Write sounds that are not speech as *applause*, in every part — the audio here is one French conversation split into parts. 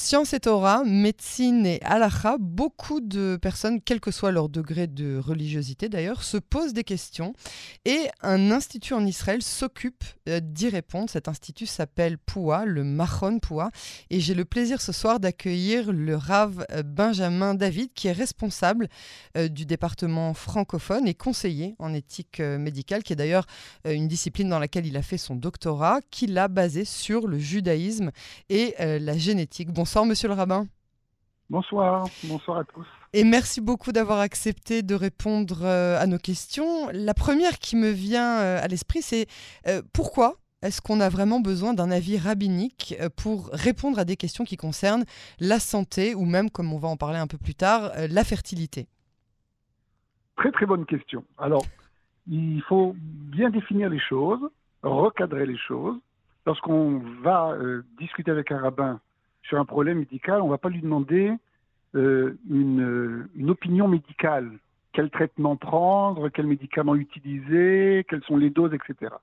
Science et Torah, médecine et halakha, beaucoup de personnes, quel que soit leur degré de religiosité d'ailleurs, se posent des questions et un institut en Israël s'occupe euh, d'y répondre. Cet institut s'appelle POUA, le Machon POUA, et j'ai le plaisir ce soir d'accueillir le Rav euh, Benjamin David, qui est responsable euh, du département francophone et conseiller en éthique médicale, qui est d'ailleurs une discipline dans laquelle il a fait son doctorat, qu'il a basé sur le judaïsme et la génétique. Bonsoir, monsieur le rabbin. Bonsoir, bonsoir à tous. Et merci beaucoup d'avoir accepté de répondre euh, à nos questions. La première qui me vient euh, à l'esprit, c'est euh, pourquoi est-ce qu'on a vraiment besoin d'un avis rabbinique pour répondre à des questions qui concernent la santé ou même, comme on va en parler un peu plus tard, la fertilité? Très très bonne question. Alors, il faut bien définir les choses, recadrer les choses. Lorsqu'on va discuter avec un rabbin sur un problème médical, on ne va pas lui demander euh, une, une, opinion médicale. Quel traitement prendre, quels médicaments utiliser, quelles sont les doses, etc.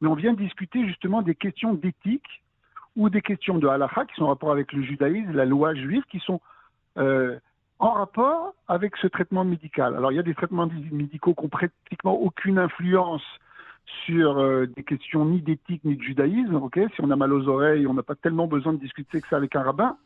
Mais on vient discuter justement des questions d'éthique ou des questions de halakha qui sont en rapport avec le judaïsme, la loi juive, qui sont euh, en rapport avec ce traitement médical. Alors il y a des traitements médicaux qui n'ont pratiquement aucune influence sur euh, des questions ni d'éthique ni de judaïsme. ok? Si on a mal aux oreilles, on n'a pas tellement besoin de discuter que ça avec un rabbin,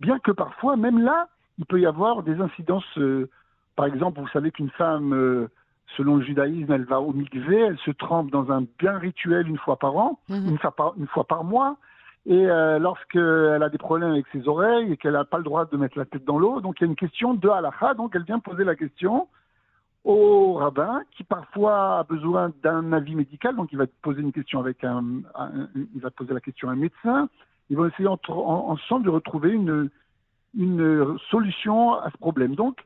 bien que parfois, même là, il peut y avoir des incidences. Euh, par exemple, vous savez qu'une femme, euh, selon le judaïsme, elle va au mikvé, elle se trempe dans un bien rituel une fois par an, mhm. une, fois par, une fois par mois. Et lorsqu'elle a des problèmes avec ses oreilles et qu'elle n'a pas le droit de mettre la tête dans l'eau, donc il y a une question de halakha, donc elle vient poser la question au rabbin qui parfois a besoin d'un avis médical, donc il va poser une question avec un, il va poser la question à un médecin. Ils vont essayer ensemble de retrouver une, une solution à ce problème. Donc,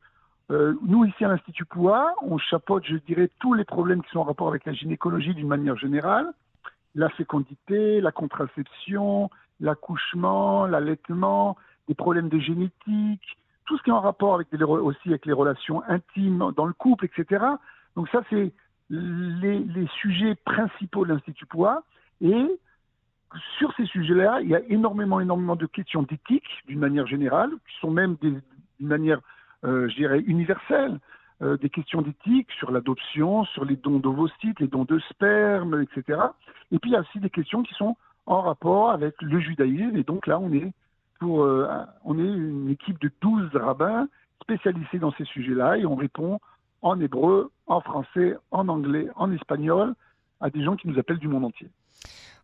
euh, nous ici à l'Institut Poua, on chapeaute, je dirais, tous les problèmes qui sont en rapport avec la gynécologie d'une manière générale, la fécondité, la contraception, l'accouchement, l'allaitement, des problèmes de génétique, tout ce qui est en rapport avec aussi avec les relations intimes dans le couple, etc. Donc ça, c'est les, sujets principaux de l'Institut Poix. Et sur ces sujets-là, il y a énormément, énormément de questions d'éthique, d'une manière générale, qui sont même d'une manière, euh, je dirais, universelle. Euh, des questions d'éthique sur l'adoption, sur les dons d'ovocytes, les dons de sperme, etc. Et puis il y a aussi des questions qui sont en rapport avec le judaïsme. Et donc là, on est euh, on est une équipe de 12 rabbins spécialisés dans ces sujets-là et on répond en hébreu, en français, en anglais, en espagnol à des gens qui nous appellent du monde entier.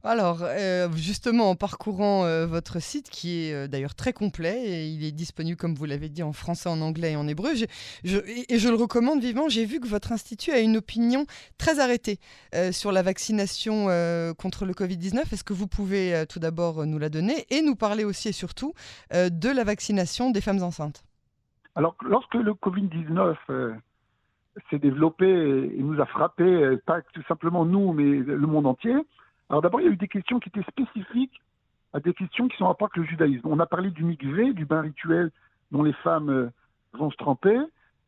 Alors, euh, justement, en parcourant euh, votre site, qui est euh, d'ailleurs très complet, et il est disponible, comme vous l'avez dit, en français, en anglais et en hébreu, et, je le recommande vivement, j'ai vu que votre institut a une opinion très arrêtée sur la vaccination contre le Covid-19. Est-ce que vous pouvez tout d'abord nous la donner et nous parler aussi et surtout de la vaccination des femmes enceintes? Alors, lorsque le Covid-19 s'est développé et nous a frappé, pas tout simplement nous, mais le monde entier, alors d'abord, il y a eu des questions qui étaient spécifiques à des questions qui sont en rapport avec le judaïsme. On a parlé du mikvé, du bain rituel dont les femmes euh, vont se tremper.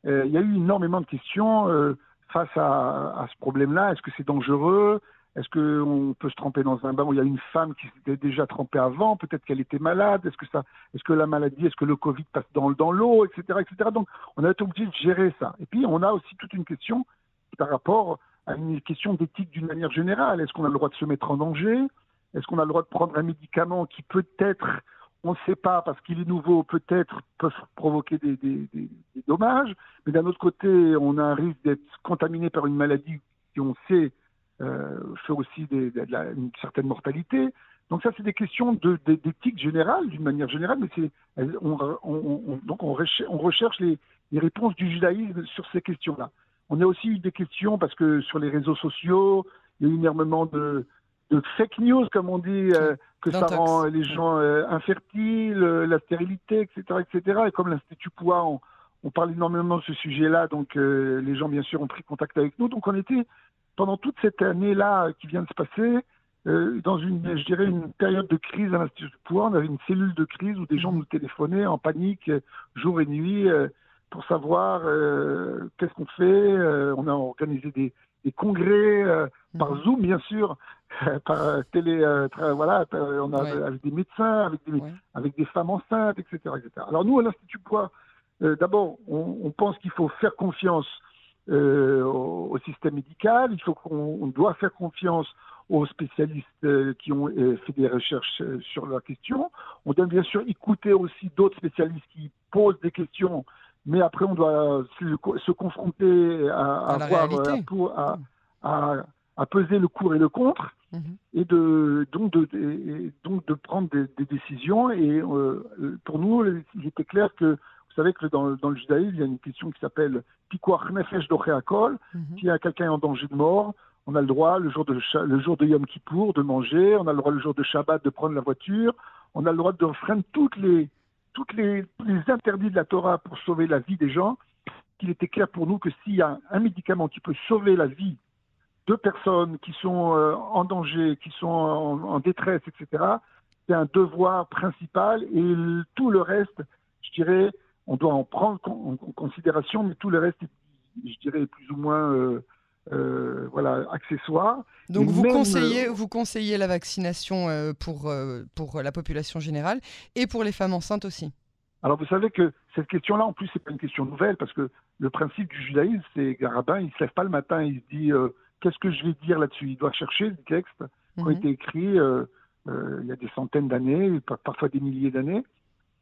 Euh, il y a eu énormément de questions euh, face à, ce problème-là. Est-ce que c'est dangereux? Est-ce qu'on peut se tremper dans un bain? Où il y a une femme qui s'était déjà trempée avant Peut-être qu'elle était malade. Est-ce que est-ce que la maladie, est-ce que le Covid passe dans, dans l'eau, etc., etc. Donc, on a été obligé de gérer ça. Et puis, on a aussi toute une question par rapport à une question d'éthique d'une manière générale. Est-ce qu'on a le droit de se mettre en danger? Est-ce qu'on a le droit de prendre un médicament qui peut-être, on ne sait pas parce qu'il est nouveau, peut-être peut provoquer des, dommages, mais d'un autre côté, on a un risque d'être contaminé par une maladie qui, on sait, euh, fait aussi une certaine mortalité. Donc ça, c'est des questions d'éthique générale, d'une manière générale, mais on, donc on recherche, les réponses du judaïsme sur ces questions-là. On a aussi eu des questions parce que sur les réseaux sociaux, il y a eu énormément de, fake news, comme on dit, euh, que ça rend les gens euh, infertiles, euh, la stérilité, etc., etc. Et comme l'Institut Poix, on, parle énormément de ce sujet-là, donc les gens, bien sûr, ont pris contact avec nous. Donc on était, pendant toute cette année-là qui vient de se passer, dans une, je dirais, une période de crise à l'Institut Poix. On avait une cellule de crise où des gens nous téléphonaient en panique, jour et nuit pour savoir euh, qu'est-ce qu'on fait. Euh, on a organisé des, congrès euh, par mhm. Zoom, bien sûr, *laughs* par télé, voilà, on a avec des médecins, avec des, avec des femmes enceintes, etc., etc. Alors nous, à l'Institut Poids, d'abord, on, pense qu'il faut faire confiance au, système médical, il faut qu'on doit faire confiance aux spécialistes qui ont fait des recherches sur la question. On doit bien sûr écouter aussi d'autres spécialistes qui posent des questions, mais après on doit se, confronter à, à, à, à, peser le pour et le contre, mhm. et de, donc, de, donc de prendre des, décisions. Et pour nous, il était clair que vous savez que dans, dans, le judaïsme, il y a une question qui s'appelle Pikuach Nefesh Docheakol, mm qui a quelqu'un en danger de mort, on a le droit le jour de, le jour de Yom Kippour de manger, on a le droit le jour de Shabbat de prendre la voiture, on a le droit de freiner toutes les, toutes les, interdits de la Torah pour sauver la vie des gens. Il était clair pour nous que s'il y a un médicament qui peut sauver la vie de personnes qui sont euh, en danger, qui sont en, détresse, etc., c'est un devoir principal et tout le reste, je dirais, on doit en prendre en, considération, mais tout le reste, je dirais, plus ou moins euh, euh, voilà, accessoires. Donc vous conseillez, vous conseillez la vaccination euh, pour, euh, pour la population générale et pour les femmes enceintes aussi? Alors vous savez que cette question-là, en plus, c'est pas une question nouvelle, parce que le principe du judaïsme, c'est qu'un rabbin, il se lève pas le matin, il se dit qu'est-ce que je vais dire là-dessus? Il doit chercher des textes qui ont mhm. été écrits il y a des centaines d'années, parfois des milliers d'années.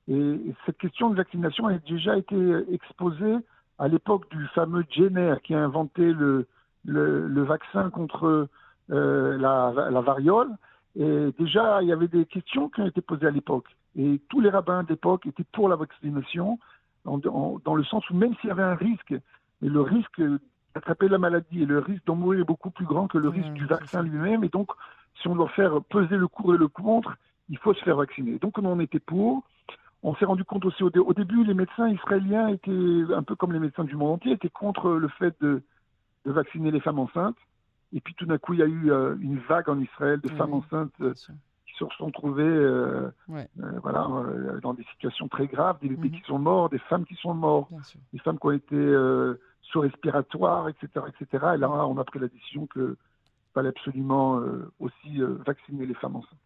Et, cette question de vaccination a déjà été exposée à l'époque du fameux Jenner qui a inventé le, le, vaccin contre euh, la, variole. Et déjà, il y avait des questions qui ont été posées à l'époque. Et tous les rabbins d'époque étaient pour la vaccination, dans le sens où même s'il y avait un risque, et le risque d'attraper la maladie et le risque d'en mourir est beaucoup plus grand que le risque du vaccin lui-même. Et donc, si on doit faire peser le pour et le contre, il faut se faire vacciner. Donc, on en était pour. On s'est rendu compte aussi au, au, début, les médecins israéliens étaient un peu comme les médecins du monde entier, étaient contre le fait de, de vacciner les femmes enceintes. Et puis tout d'un coup, il y a eu euh, une vague en Israël de femmes enceintes euh, qui se sont trouvées euh, voilà, dans des situations très graves, des bébés mhm. qui sont morts, des femmes qui sont mortes, des femmes qui ont été sous respiratoire, etc., etc. Et là, on a pris la décision qu'il fallait absolument aussi vacciner les femmes enceintes.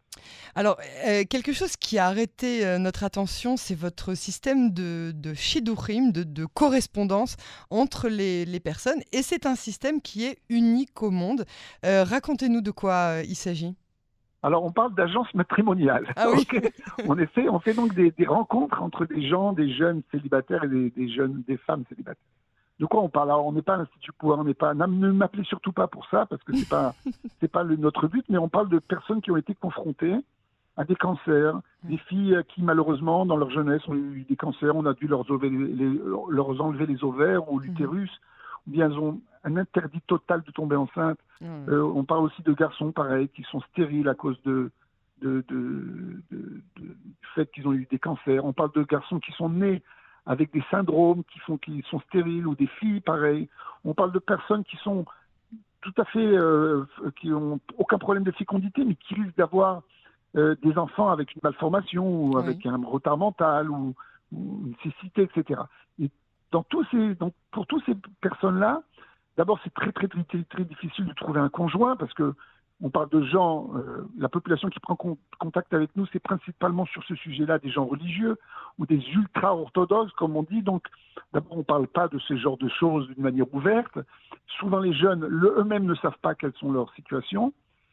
Alors, euh, quelque chose qui a arrêté euh, notre attention, c'est votre système de, de de, correspondance entre les, personnes. Et c'est un système qui est unique au monde. Euh, racontez-nous de quoi il s'agit. Alors, on parle d'agence matrimoniale. Ah oui. *laughs* on, essaie, on fait donc des, rencontres entre des gens, des jeunes célibataires et des, jeunes, des femmes célibataires. De quoi on parle? Alors, on n'est pas l'Institut Pouvoir, on n'est pas. Ne m'appelez surtout pas pour ça, parce que c'est pas, *laughs* c'est pas le, notre but, mais on parle de personnes qui ont été confrontées à des cancers, des filles qui malheureusement dans leur jeunesse ont eu des cancers, on a dû leur enlever les, leur enlever les ovaires ou l'utérus, ou bien elles ont un interdit total de tomber enceinte. Euh, on parle aussi de garçons pareils qui sont stériles à cause de, de, de, de du fait qu'ils ont eu des cancers. On parle de garçons qui sont nés avec des syndromes qui font sont stériles ou des filles pareilles. On parle de personnes qui sont tout à fait euh, qui ont aucun problème de fécondité mais qui risquent d'avoir euh, des enfants avec une malformation ou avec un retard mental ou, une cécité, etc. Et dans tous ces, donc pour toutes ces personnes-là, d'abord c'est très, très très très difficile de trouver un conjoint parce que on parle de gens, euh, la population qui prend contact avec nous, c'est principalement sur ce sujet-là des gens religieux ou des ultra-orthodoxes, comme on dit. Donc, d'abord, on ne parle pas de ce genre de choses d'une manière ouverte. Souvent, les jeunes eux-mêmes ne savent pas quelles sont leurs situations.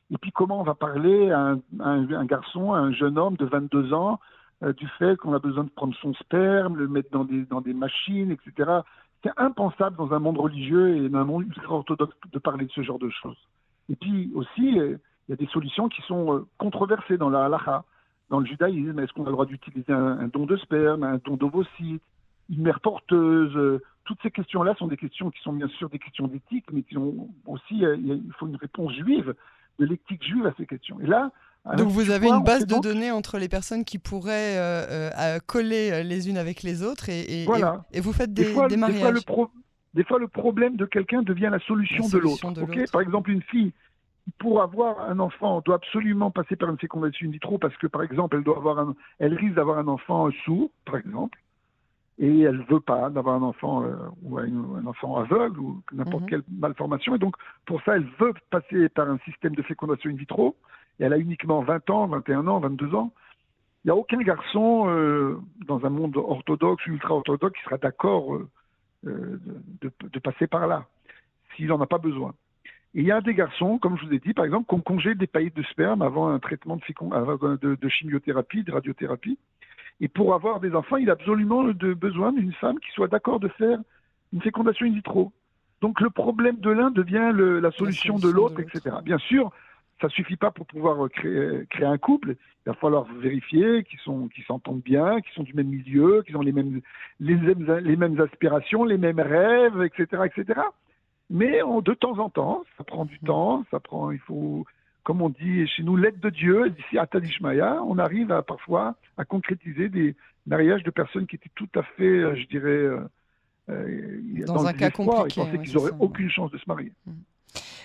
Et puis, comment on va parler à un, garçon, à un jeune homme de 22 ans, euh, du fait qu'on a besoin de prendre son sperme, le mettre dans des, dans des machines, etc. C'est impensable dans un monde religieux et dans un monde ultra-orthodoxe de parler de ce genre de choses. Et puis aussi, euh, il y a des solutions qui sont euh, controversées dans la halakha, dans le judaïsme. Est-ce qu'on a le droit d'utiliser un, don de sperme, un don d'ovocytes, une mère porteuse euh, Toutes ces questions-là sont des questions qui sont bien sûr des questions d'éthique, mais qui ont aussi, il faut une réponse juive, de l'éthique juive à ces questions. Et là, donc vous avez une base de données entre les personnes qui pourraient coller les unes avec les autres et, et, vous faites des, des, mariages. Des fois, des fois, le problème de quelqu'un devient la solution, de l'autre. par exemple, une fille, pour avoir un enfant, doit absolument passer par une fécondation in vitro parce que, par exemple, elle, doit avoir un, elle risque d'avoir un enfant sourd, par exemple. et elle veut pas d'avoir un enfant euh, ou un, enfant aveugle ou n'importe mhm. quelle malformation. Et donc, pour ça, elle veut passer par un système de fécondation in vitro. Et elle a uniquement 20 ans, 21 ans, 22 ans. Il n'y a aucun garçon euh, dans un monde orthodoxe ou ultra-orthodoxe qui sera d'accord euh, de, de, passer par là, s'il n'en a pas besoin. Et il y a des garçons, comme je vous ai dit, par exemple, qui ont congé des paillettes de sperme avant un traitement de, de, de chimiothérapie, de radiothérapie. Et pour avoir des enfants, il a absolument besoin d'une femme qui soit d'accord de faire une fécondation in vitro. Donc le problème de l'un devient la, solution de l'autre, etc. Bien sûr, ça suffit pas pour pouvoir créer, créer, un couple. Il va falloir vérifier qu'ils sont, qu'ils s'entendent bien, qu'ils sont du même milieu, qu'ils ont les mêmes, les mêmes, les mêmes aspirations, les mêmes rêves, etc., etc. Mais de temps en temps, ça prend du temps, ça prend, il faut, comme on dit chez nous, l'aide de Dieu, d'ici à Tadishmaya, on arrive à, parfois à concrétiser des mariages de personnes qui étaient tout à fait, euh, je dirais, euh, euh, dans, un cas compliqué. Ils pensaient qu'ils n'auraient aucune chance de se marier. Mmh.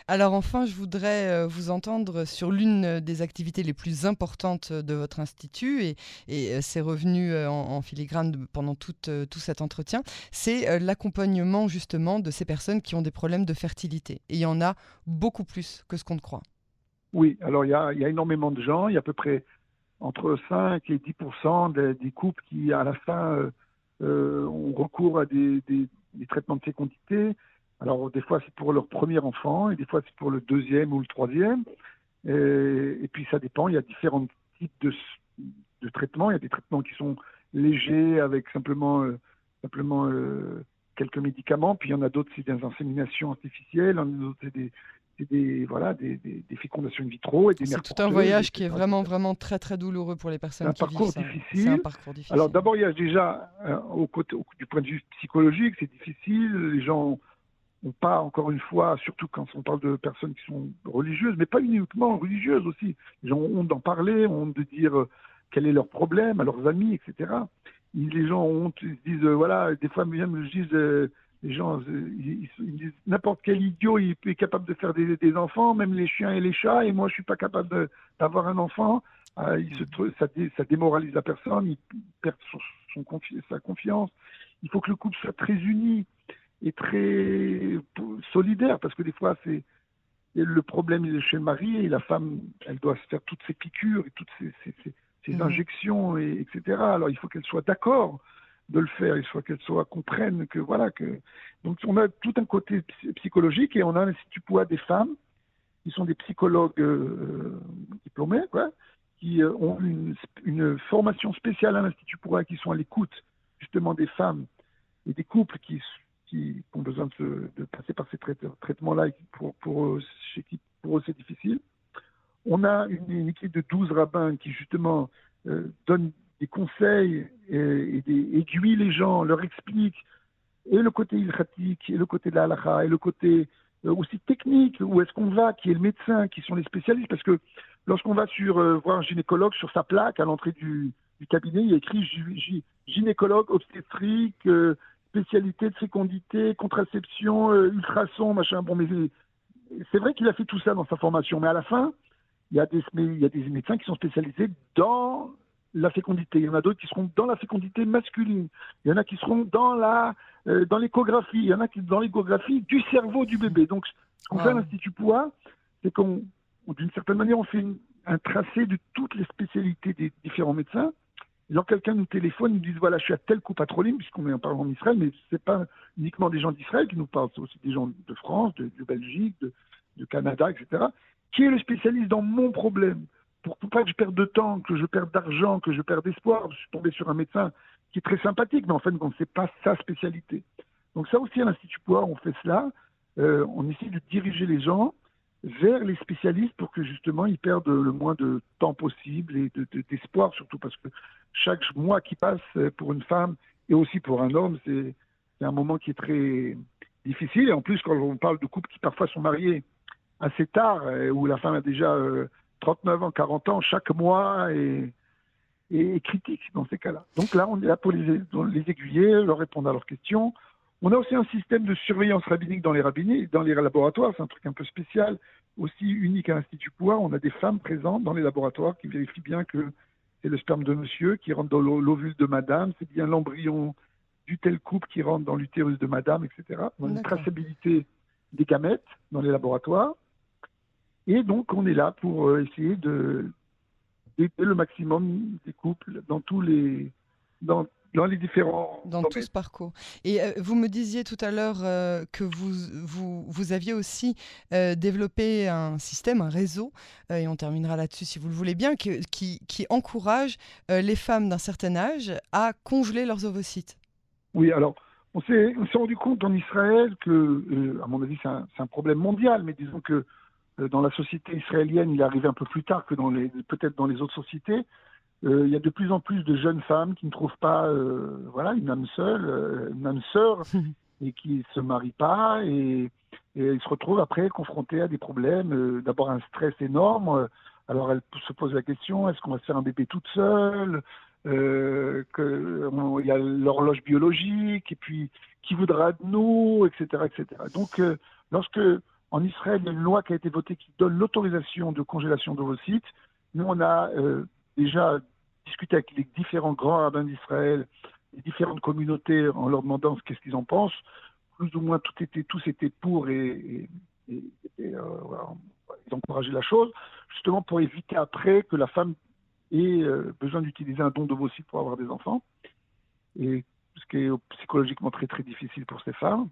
Alors enfin, je voudrais vous entendre sur l'une des activités les plus importantes de votre institut et, c'est revenu en, filigrane pendant tout, cet entretien, c'est l'accompagnement justement de ces personnes qui ont des problèmes de fertilité. Et il y en a beaucoup plus que ce qu'on ne croit. Oui, alors il y a, énormément de gens, il y a à peu près entre 5 et 10% des, couples qui, à la fin, euh, euh, ont recours à des, traitements de fécondité. Alors, des fois, c'est pour leur premier enfant, et des fois, c'est pour le deuxième ou le troisième. Et, puis, ça dépend, il y a différents types de, traitements. Il y a des traitements qui sont légers, avec simplement, euh, simplement quelques médicaments. Puis, il y en a d'autres, c'est des inséminations artificielles. Il y en a d'autres, c'est des, des, voilà, des, des, fécondations in vitro et des C'est tout un voyage qui est vraiment, vraiment très, très douloureux pour les personnes qui vivent ça. C'est un parcours difficile. Alors d'abord, il y a déjà, euh, au côté, du point de vue psychologique, c'est difficile. Les gens n'ont pas, encore une fois, surtout quand on parle de personnes qui sont religieuses, mais pas uniquement religieuses aussi. Les gens ont honte d'en parler, ont honte de dire euh, quel est leur problème à leurs amis, etc. les gens ont honte, ils se disent, euh, voilà, des fois même, je dis les gens, euh, n'importe quel idiot il est capable de faire des, enfants, même les chiens et les chats, et moi je suis pas capable d'avoir un enfant. Euh, il se, ça, ça, démoralise la personne, il perd son, sa confiance. Il faut que le couple soit très uni et très solidaire, parce que des fois c'est le problème il est chez le mari et la femme, elle doit se faire toutes ses piqûres et toutes ses, mmh. injections, et, etc. Alors il faut qu'elle soit d'accord de le faire, il faut qu'elle soit comprenne que voilà que donc on a tout un côté psychologique et on a l'Institut Poids des femmes qui sont des psychologues euh, diplômés quoi, qui euh, ont une, une, formation spéciale à l'Institut Poids qui sont à l'écoute justement des femmes et des couples qui, qui ont besoin de, passer par ces traitements-là pour, pour, chez qui pour eux c'est difficile. On a une, équipe de 12 rabbins qui justement euh, donnent des conseils et, des, aiguilles les gens, leur explique et le côté ilchatique, et le côté de la et le côté euh, aussi technique, où est-ce qu'on va, qui est le médecin, qui sont les spécialistes, parce que lorsqu'on va sur euh, voir un gynécologue sur sa plaque à l'entrée du, cabinet, il y a écrit gynécologue obstétrique, euh, spécialité de fécondité, contraception, ultrason, machin. Bon, mais c'est vrai qu'il a fait tout ça dans sa formation, mais à la fin, il y a des, il y a des médecins qui sont spécialisés dans la fécondité. Il y en a d'autres qui seront dans la fécondité masculine. Il y en a qui seront dans la euh, dans l'échographie. Il y en a qui dans l'échographie du cerveau du bébé. Donc, ce qu'on fait à l'Institut Poids, c'est qu'on, d'une certaine manière, on fait un tracé de toutes les spécialités des différents médecins. Quand quelqu'un nous téléphone, nous disent voilà, je suis à tel coup patroline, puisqu'on est en parlant d'Israël, mais c'est pas uniquement des gens d'Israël qui nous parlent, c'est aussi des gens de France, de, Belgique, de, de Canada, etc. Qui est le spécialiste dans mon problème? Pour, pas que je perde de temps, que je perde d'argent, que je perde d'espoir, je suis tombé sur un médecin qui est très sympathique, mais en fait, ce n'est pas sa spécialité. Donc ça aussi, à l'Institut Poids, on fait cela. Euh, on essaie de diriger les gens vers les spécialistes pour que justement ils perdent le moins de temps possible et d'espoir surtout parce que chaque mois qui passe pour une femme et aussi pour un homme, c'est un moment qui est très difficile. Et en plus, quand on parle de couples qui parfois sont mariés assez tard, euh, où la femme a déjà euh, 39 ans, 40 ans, chaque mois est, critique dans ces cas-là. Donc là, on est là pour les, aiguiller, leur répondre à leurs questions. On a aussi un système de surveillance rabbinique dans les rabbiniques, dans les laboratoires, c'est un truc un peu spécial, aussi unique à l'Institut Pouvoir. On a des femmes présentes dans les laboratoires qui vérifient bien que c'est le sperme de monsieur qui rentre dans l'ovule de madame, c'est bien l'embryon du tel couple qui rentre dans l'utérus de madame, etc. On a une traçabilité des gamètes dans les laboratoires. Et donc, on est là pour euh, essayer de d'aider le maximum des couples dans tous les dans, dans les différents dans tout ce parcours. Et euh, vous me disiez tout à l'heure euh, que vous, vous, vous aviez aussi développé un système, un réseau, et on terminera là-dessus si vous le voulez bien, qui, qui, qui encourage les femmes d'un certain âge à congeler leurs ovocytes. Oui, alors on s'est rendu compte en Israël que, à mon avis, c'est un, un, problème mondial, mais disons que euh, dans la société israélienne, il est arrivé un peu plus tard que dans les, peut-être dans les autres sociétés. Euh, il y a de plus en plus de jeunes femmes qui ne trouvent pas, euh, voilà, une âme seule, une âme sœur, *laughs* et qui se marient pas et, et se retrouvent après confrontées à des problèmes. D'abord un stress énorme. Alors elles se posent la question est-ce qu'on va se faire un bébé toute seule euh, il y a l'horloge biologique, et puis qui voudra de nous, etc. etc. Donc, lorsque en Israël, il y a une loi qui a été votée qui donne l'autorisation de congélation d'ovocytes. Nous, on a euh, déjà discuté avec les différents grands rabbins d'Israël, les différentes communautés, en leur demandant qu'est-ce qu'ils en pensent. Plus ou moins, tout était, tous étaient pour et, et, euh, encourageaient la chose, justement pour éviter après que la femme ait euh, besoin d'utiliser un don d'ovocytes pour avoir des enfants, et ce qui est psychologiquement très très difficile pour ces femmes.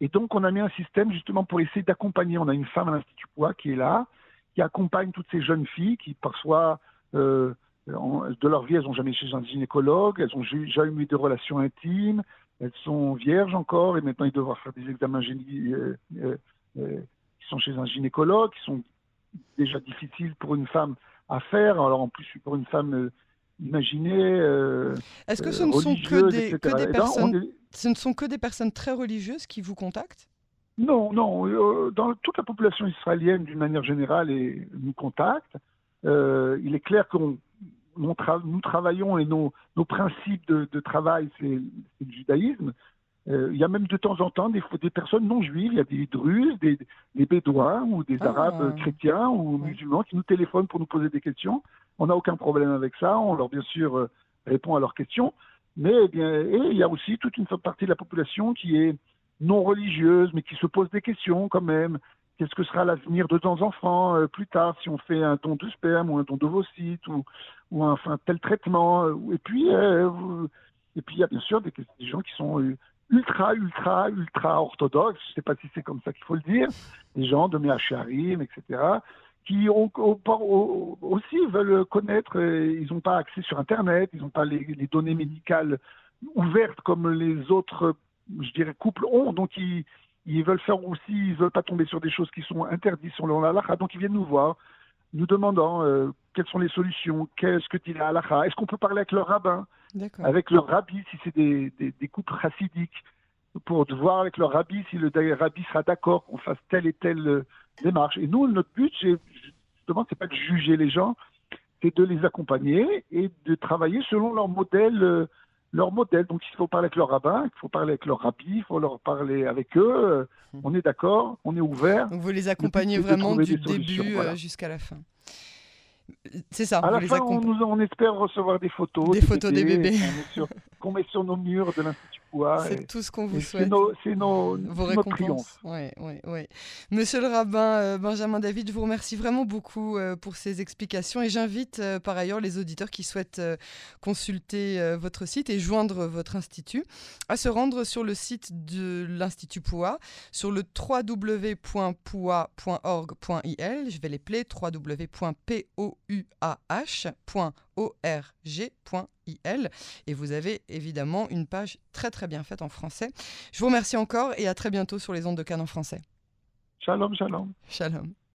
Et donc, on a mis un système justement pour essayer d'accompagner. On a une femme à l'Institut Poix qui est là, qui accompagne toutes ces jeunes filles qui, parfois, euh, de leur vie, elles n'ont jamais chez un gynécologue, elles ont jamais eu de relations intimes, elles sont vierges encore, et maintenant ils doivent faire des examens euh, euh, euh, qui sont chez un gynécologue, qui sont déjà difficiles pour une femme à faire. Alors en plus, pour une femme imaginez. Est-ce que ce ne sont que des, que des personnes ce ne sont que des personnes très religieuses qui vous contactent? Non, non. Euh, dans toute la population israélienne, d'une manière générale, nous contacte. Euh, il est clair que nous travaillons et nos, nos principes de, travail, c'est le judaïsme. Euh, il y a même de temps en temps des, des personnes non juives, il y a des druzes, des, des bédouins ou des ah. arabes chrétiens ou musulmans qui nous téléphonent pour nous poser des questions. On n'a aucun problème avec ça. On leur, bien sûr, répond à leurs questions. Mais eh bien, il y a aussi toute une partie de la population qui est non religieuse, mais qui se pose des questions quand même. Qu'est-ce que sera l'avenir de nos enfants euh, plus tard si on fait un don de sperme ou un don d'ovocyte ou, ou un, enfin, tel traitement euh, Et puis, euh, et puis il y a bien sûr des, des gens qui sont ultra, ultra, ultra orthodoxes. Je ne sais pas si c'est comme ça qu'il faut le dire. Des gens de Meacharim, etc qui ont, aussi veulent connaître, ils n'ont pas accès sur Internet, ils n'ont pas les, données médicales ouvertes comme les autres, je dirais, couples ont. Donc, ils, ils veulent faire aussi, ils veulent pas tomber sur des choses qui sont interdites sur le halakha. Donc, ils viennent nous voir, nous demandant euh, quelles sont les solutions, qu'est-ce que dit la halakha, est-ce qu'on peut parler avec leur rabbin, avec leur rabbi, si c'est des, des, couples chassidiques, pour voir avec leur rabbi si le rabbi sera d'accord qu'on fasse telle et telle euh, démarche. Et nous, notre but, justement, c'est pas de juger les gens, c'est de les accompagner et de travailler selon leur modèle. Euh, leur modèle. Donc, il faut parler avec leur rabbin, il faut parler avec leur rabbi, il faut leur parler avec eux. Hum. On est d'accord, on est ouvert. Donc, vous les accompagnez vraiment du début euh, jusqu'à la fin. C'est ça. À la fin, on, on, espère recevoir des photos. Des, photos des bébés. Qu'on met, sur nos murs de l'Institut C'est tout ce qu'on vous souhaite. C'est nos, Vos récompenses. Ouais, ouais, ouais. Monsieur le rabbin euh, Benjamin David, je vous remercie vraiment beaucoup euh, pour ces explications et j'invite euh, par ailleurs les auditeurs qui souhaitent consulter votre site et joindre votre institut à se rendre sur le site de l'Institut Poua sur le www.poua.org.il. Je vais les plaire www.po uah.org.il et vous avez évidemment une page très très bien faite en français. Je vous remercie encore et à très bientôt sur les ondes de Cannes en français. Shalom, shalom. Shalom.